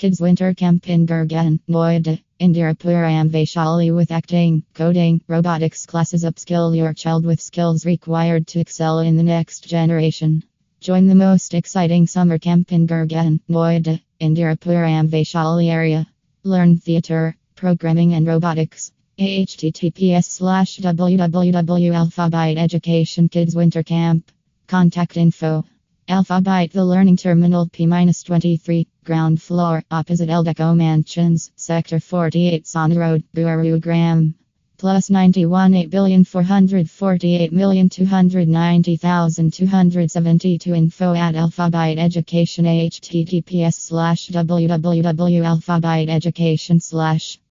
Kids Winter Camp in Gurgaon, Noida, Indirapuram Vaishali with acting, coding, robotics classes upskill your child with skills required to excel in the next generation. Join the most exciting summer camp in Gurgaon, Noida, Indirapuram Vaishali area. Learn theater, programming and robotics. https slash www education kids winter camp. Contact info. Alphabyte The Learning Terminal P-23, ground floor, opposite Eldeco Mansions, Sector 48 Sohna Road, Gurugram. Plus 91 8,448,290,272 info at Alphabyte Education https slash www.alphabyteducation slash